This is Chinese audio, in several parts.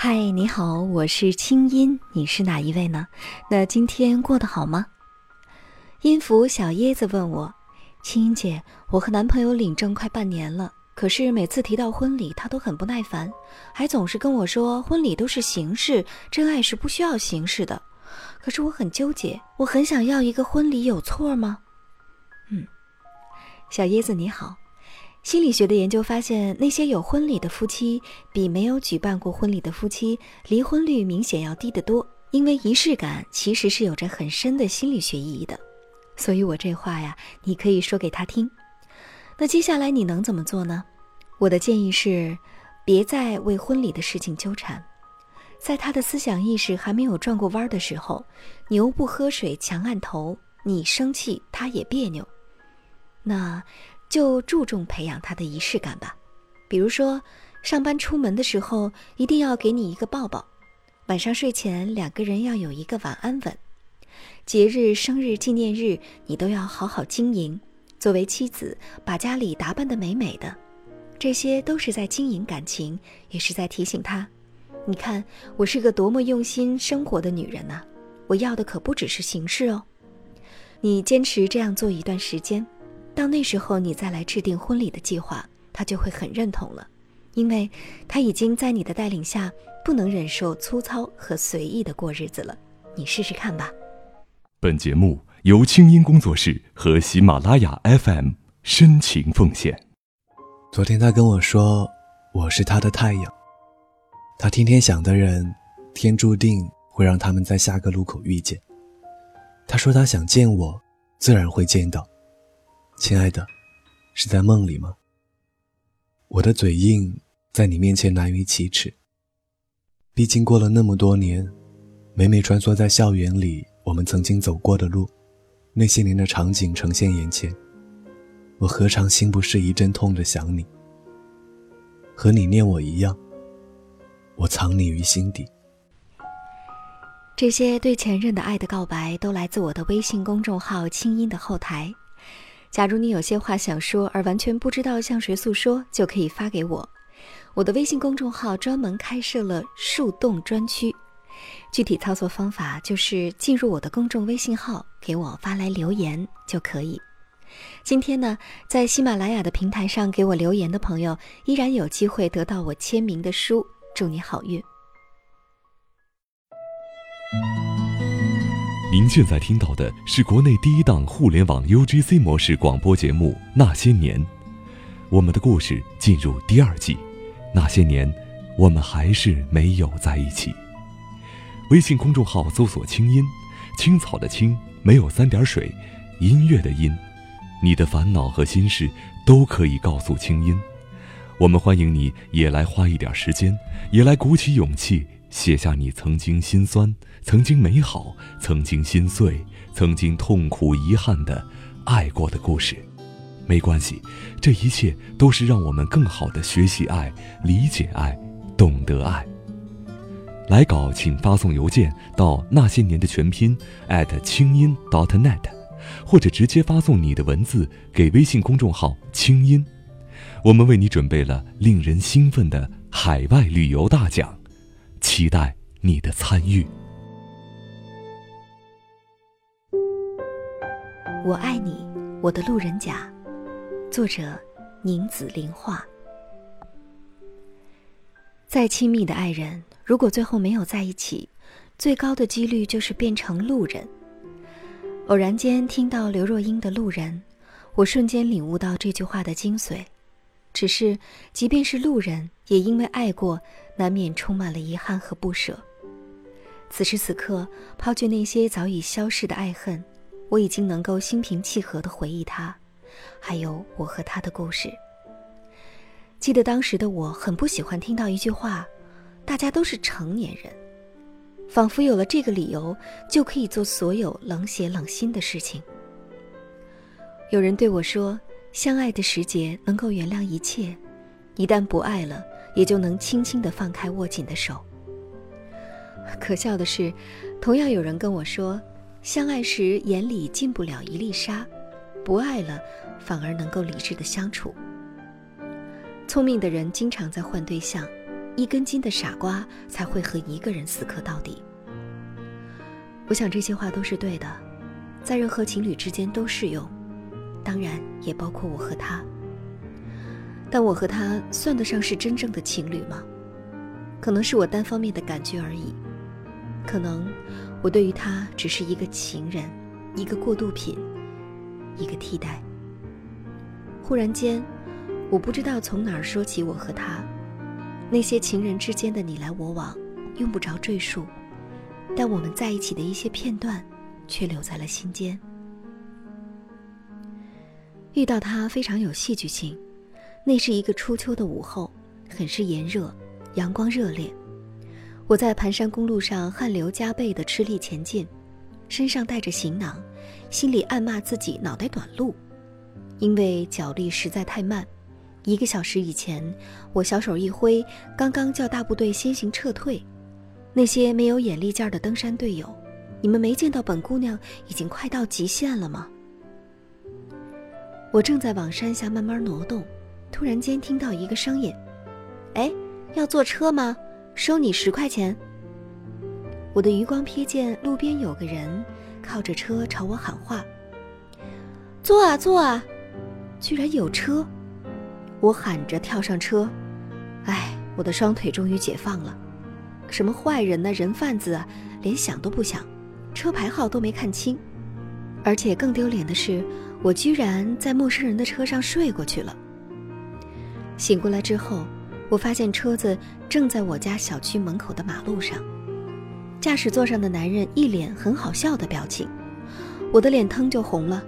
嗨，你好，我是清音，你是哪一位呢？那今天过得好吗？音符小椰子问我，清音姐，我和男朋友领证快半年了，可是每次提到婚礼，他都很不耐烦，还总是跟我说婚礼都是形式，真爱是不需要形式的。可是我很纠结，我很想要一个婚礼，有错吗？嗯，小椰子你好。心理学的研究发现，那些有婚礼的夫妻比没有举办过婚礼的夫妻离婚率明显要低得多。因为仪式感其实是有着很深的心理学意义的，所以我这话呀，你可以说给他听。那接下来你能怎么做呢？我的建议是，别再为婚礼的事情纠缠。在他的思想意识还没有转过弯的时候，牛不喝水强按头，你生气他也别扭。那。就注重培养他的仪式感吧，比如说，上班出门的时候一定要给你一个抱抱，晚上睡前两个人要有一个晚安吻，节日、生日、纪念日你都要好好经营。作为妻子，把家里打扮得美美的，这些都是在经营感情，也是在提醒他，你看我是个多么用心生活的女人呐！我要的可不只是形式哦。你坚持这样做一段时间。到那时候，你再来制定婚礼的计划，他就会很认同了，因为他已经在你的带领下不能忍受粗糙和随意的过日子了。你试试看吧。本节目由清音工作室和喜马拉雅 FM 深情奉献。昨天他跟我说，我是他的太阳，他天天想的人，天注定会让他们在下个路口遇见。他说他想见我，自然会见到。亲爱的，是在梦里吗？我的嘴硬，在你面前难于启齿。毕竟过了那么多年，每每穿梭在校园里，我们曾经走过的路，那些年的场景呈现眼前，我何尝心不是一阵痛的想你？和你念我一样，我藏你于心底。这些对前任的爱的告白，都来自我的微信公众号“清音”的后台。假如你有些话想说，而完全不知道向谁诉说，就可以发给我。我的微信公众号专门开设了树洞专区，具体操作方法就是进入我的公众微信号，给我发来留言就可以。今天呢，在喜马拉雅的平台上给我留言的朋友，依然有机会得到我签名的书。祝你好运！您现在听到的是国内第一档互联网 UGC 模式广播节目《那些年》，我们的故事进入第二季。那些年，我们还是没有在一起。微信公众号搜索“青音”，青草的青，没有三点水，音乐的音。你的烦恼和心事都可以告诉青音，我们欢迎你也来花一点时间，也来鼓起勇气。写下你曾经心酸、曾经美好、曾经心碎、曾经痛苦、遗憾的爱过的故事，没关系，这一切都是让我们更好的学习爱、理解爱、懂得爱。来稿请发送邮件到那些年的全拼清音 .dot.net，或者直接发送你的文字给微信公众号清音，我们为你准备了令人兴奋的海外旅游大奖。期待你的参与。我爱你，我的路人甲。作者：宁子林画。再亲密的爱人，如果最后没有在一起，最高的几率就是变成路人。偶然间听到刘若英的《路人》，我瞬间领悟到这句话的精髓。只是，即便是路人，也因为爱过，难免充满了遗憾和不舍。此时此刻，抛去那些早已消逝的爱恨，我已经能够心平气和地回忆他，还有我和他的故事。记得当时的我很不喜欢听到一句话：“大家都是成年人”，仿佛有了这个理由，就可以做所有冷血冷心的事情。有人对我说。相爱的时节能够原谅一切，一旦不爱了，也就能轻轻地放开握紧的手。可笑的是，同样有人跟我说，相爱时眼里进不了一粒沙，不爱了，反而能够理智的相处。聪明的人经常在换对象，一根筋的傻瓜才会和一个人死磕到底。我想这些话都是对的，在任何情侣之间都适用，当然也包括我和他。但我和他算得上是真正的情侣吗？可能是我单方面的感觉而已。可能我对于他只是一个情人，一个过渡品，一个替代。忽然间，我不知道从哪儿说起我和他，那些情人之间的你来我往，用不着赘述。但我们在一起的一些片段，却留在了心间。遇到他非常有戏剧性，那是一个初秋的午后，很是炎热，阳光热烈。我在盘山公路上汗流浃背的吃力前进，身上带着行囊，心里暗骂自己脑袋短路，因为脚力实在太慢。一个小时以前，我小手一挥，刚刚叫大部队先行撤退。那些没有眼力劲儿的登山队友，你们没见到本姑娘已经快到极限了吗？我正在往山下慢慢挪动，突然间听到一个声音：“哎，要坐车吗？收你十块钱。”我的余光瞥见路边有个人靠着车朝我喊话：“坐啊，坐啊！”居然有车！我喊着跳上车，哎，我的双腿终于解放了。什么坏人呢？人贩子啊，连想都不想，车牌号都没看清，而且更丢脸的是，我居然在陌生人的车上睡过去了。醒过来之后，我发现车子正在我家小区门口的马路上，驾驶座上的男人一脸很好笑的表情，我的脸腾就红了。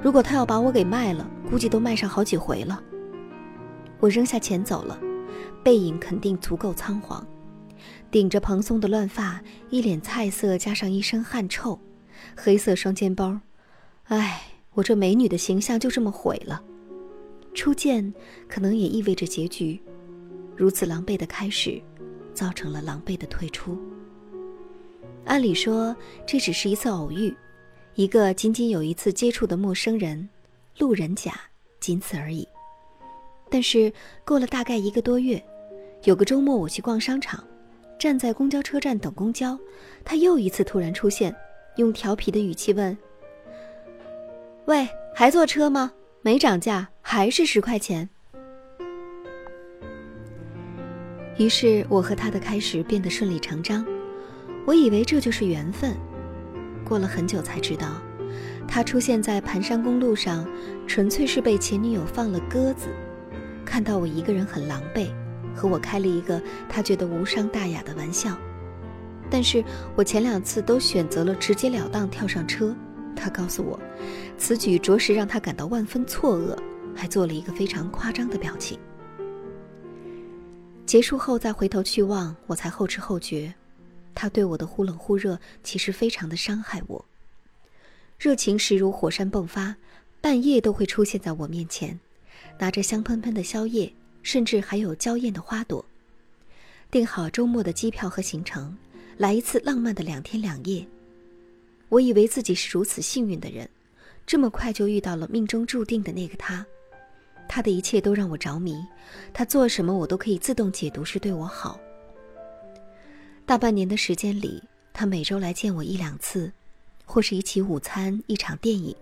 如果他要把我给卖了，估计都卖上好几回了。我扔下钱走了，背影肯定足够仓皇。顶着蓬松的乱发，一脸菜色，加上一身汗臭，黑色双肩包，唉，我这美女的形象就这么毁了。初见可能也意味着结局，如此狼狈的开始，造成了狼狈的退出。按理说这只是一次偶遇，一个仅仅有一次接触的陌生人，路人甲，仅此而已。但是过了大概一个多月，有个周末我去逛商场。站在公交车站等公交，他又一次突然出现，用调皮的语气问：“喂，还坐车吗？没涨价，还是十块钱。”于是我和他的开始变得顺理成章。我以为这就是缘分，过了很久才知道，他出现在盘山公路上，纯粹是被前女友放了鸽子，看到我一个人很狼狈。和我开了一个他觉得无伤大雅的玩笑，但是我前两次都选择了直截了当跳上车。他告诉我，此举着实让他感到万分错愕，还做了一个非常夸张的表情。结束后再回头去望，我才后知后觉，他对我的忽冷忽热其实非常的伤害我。热情时如火山迸发，半夜都会出现在我面前，拿着香喷喷的宵夜。甚至还有娇艳的花朵。订好周末的机票和行程，来一次浪漫的两天两夜。我以为自己是如此幸运的人，这么快就遇到了命中注定的那个他。他的一切都让我着迷，他做什么我都可以自动解读是对我好。大半年的时间里，他每周来见我一两次，或是一起午餐、一场电影，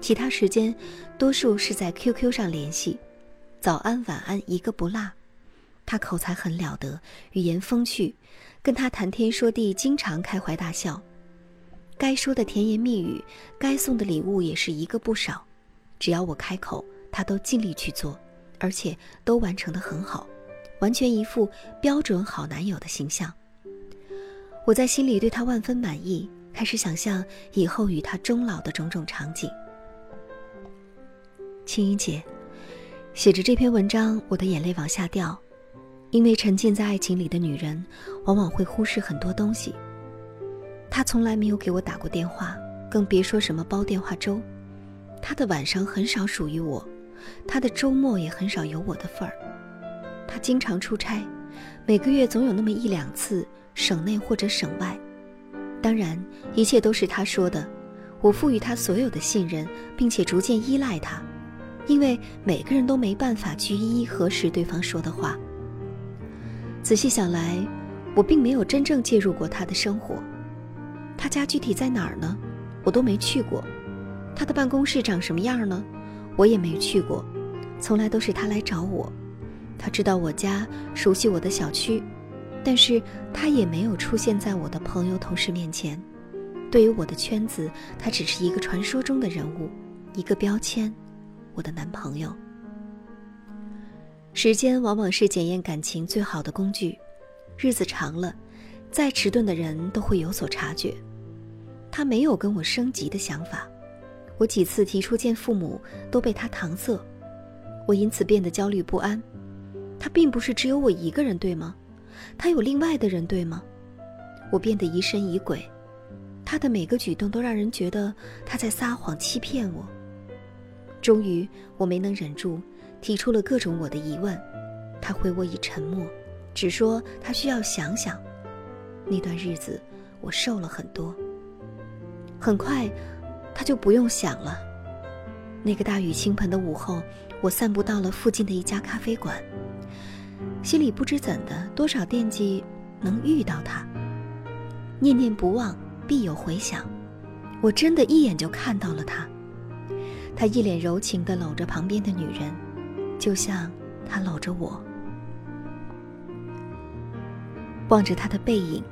其他时间多数是在 QQ 上联系。早安晚安一个不落，他口才很了得，语言风趣，跟他谈天说地，经常开怀大笑。该说的甜言蜜语，该送的礼物也是一个不少，只要我开口，他都尽力去做，而且都完成的很好，完全一副标准好男友的形象。我在心里对他万分满意，开始想象以后与他终老的种种场景。青音姐。写着这篇文章，我的眼泪往下掉，因为沉浸在爱情里的女人，往往会忽视很多东西。他从来没有给我打过电话，更别说什么煲电话粥。他的晚上很少属于我，他的周末也很少有我的份儿。他经常出差，每个月总有那么一两次，省内或者省外。当然，一切都是他说的，我赋予他所有的信任，并且逐渐依赖他。因为每个人都没办法去一一核实对方说的话。仔细想来，我并没有真正介入过他的生活。他家具体在哪儿呢？我都没去过。他的办公室长什么样呢？我也没去过。从来都是他来找我。他知道我家，熟悉我的小区，但是他也没有出现在我的朋友、同事面前。对于我的圈子，他只是一个传说中的人物，一个标签，我的男朋友。时间往往是检验感情最好的工具，日子长了，再迟钝的人都会有所察觉。他没有跟我升级的想法，我几次提出见父母都被他搪塞，我因此变得焦虑不安。他并不是只有我一个人，对吗？他有另外的人，对吗？我变得疑神疑鬼，他的每个举动都让人觉得他在撒谎欺骗我。终于，我没能忍住。提出了各种我的疑问，他回我以沉默，只说他需要想想。那段日子，我瘦了很多。很快，他就不用想了。那个大雨倾盆的午后，我散步到了附近的一家咖啡馆，心里不知怎的多少惦记能遇到他。念念不忘，必有回响。我真的一眼就看到了他，他一脸柔情地搂着旁边的女人。就像他搂着我，望着他的背影，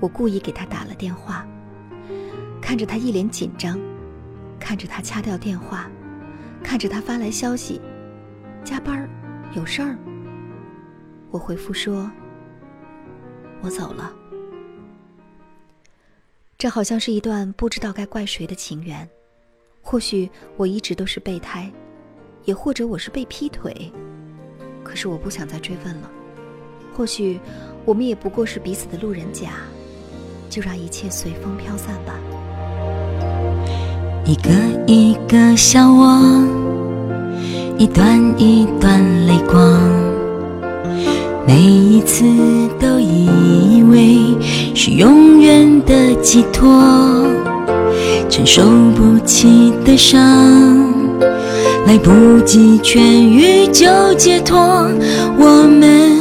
我故意给他打了电话。看着他一脸紧张，看着他掐掉电话，看着他发来消息：“加班有事儿。”我回复说：“我走了。”这好像是一段不知道该怪谁的情缘。或许我一直都是备胎。也或者我是被劈腿，可是我不想再追问了。或许我们也不过是彼此的路人甲，就让一切随风飘散吧。一个一个笑我，一段一段泪光，每一次都以为是永远的寄托，承受不起的伤。来不及痊愈就解脱，我们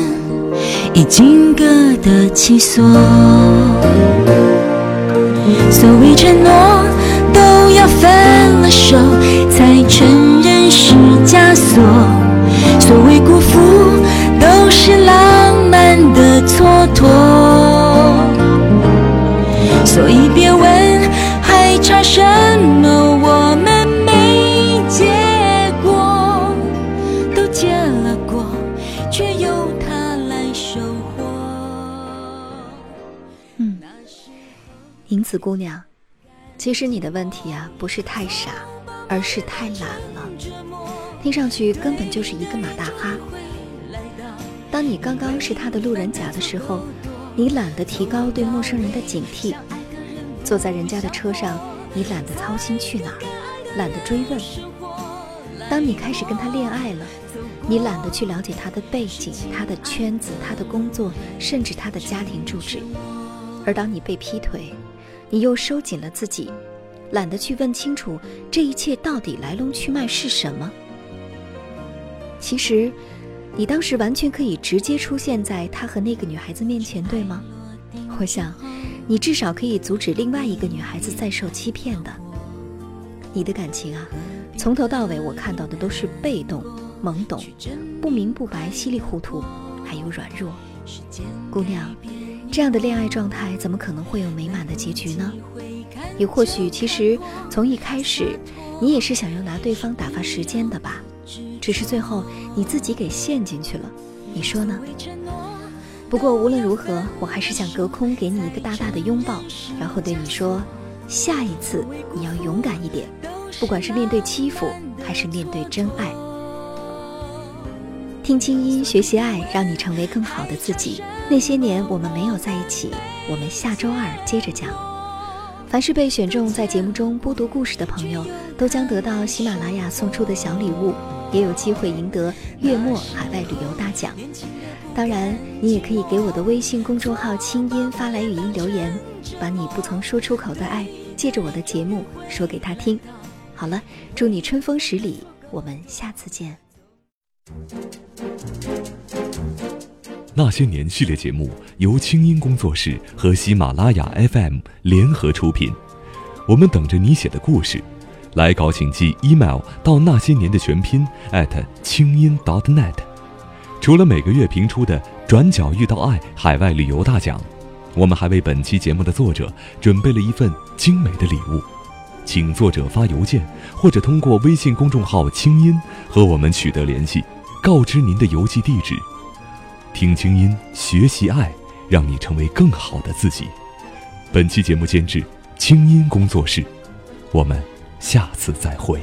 已经各得其所。所谓承诺，要分了手才承认是枷锁；所谓辜负，都是浪漫的蹉跎。所以别问还差什么，我们没结果，都结了果，却由他来收获。嗯，银。子姑娘，其实你的问题啊，不是太傻，而是太懒了。听上去根本就是一个马大哈。当你刚刚是他的路人甲的时候，你懒得提高对陌生人的警惕；坐在人家的车上，你懒得操心去哪儿，懒得追问。当你开始跟他恋爱了，你懒得去了解他的背景、他的圈子、他的工作，甚至他的家庭住址。而当你被劈腿，你又收紧了自己，懒得去问清楚这一切到底来龙去脉是什么。其实，你当时完全可以直接出现在他和那个女孩子面前，对吗？我想，你至少可以阻止另外一个女孩子再受欺骗的。你的感情啊，从头到尾我看到的都是被动、懵懂、不明不白、稀里糊涂，还有软弱。姑娘。这样的恋爱状态怎么可能会有美满的结局呢？也或许，其实从一开始，你也是想要拿对方打发时间的吧？只是最后你自己给陷进去了，你说呢？不过无论如何，我还是想隔空给你一个大大的拥抱，然后对你说：下一次你要勇敢一点，不管是面对欺负，还是面对真爱。听清音，学习爱，让你成为更好的自己。那些年我们没有在一起，我们下周二接着讲。凡是被选中在节目中播读故事的朋友，都将得到喜马拉雅送出的小礼物，也有机会赢得月末海外旅游大奖。当然，你也可以给我的微信公众号“清音”发来语音留言，把你不曾说出口的爱，借着我的节目说给他听。好了，祝你春风十里，我们下次见。那些年》系列节目由清音工作室和喜马拉雅 FM 联合出品。我们等着你写的故事，来稿请寄 email 到那些年的全拼清音 .dot.net。除了每个月评出的“转角遇到爱”海外旅游大奖，我们还为本期节目的作者准备了一份精美的礼物。请作者发邮件或者通过微信公众号“清音”和我们取得联系，告知您的邮寄地址。听清音，学习爱，让你成为更好的自己。本期节目监制清音工作室，我们下次再会。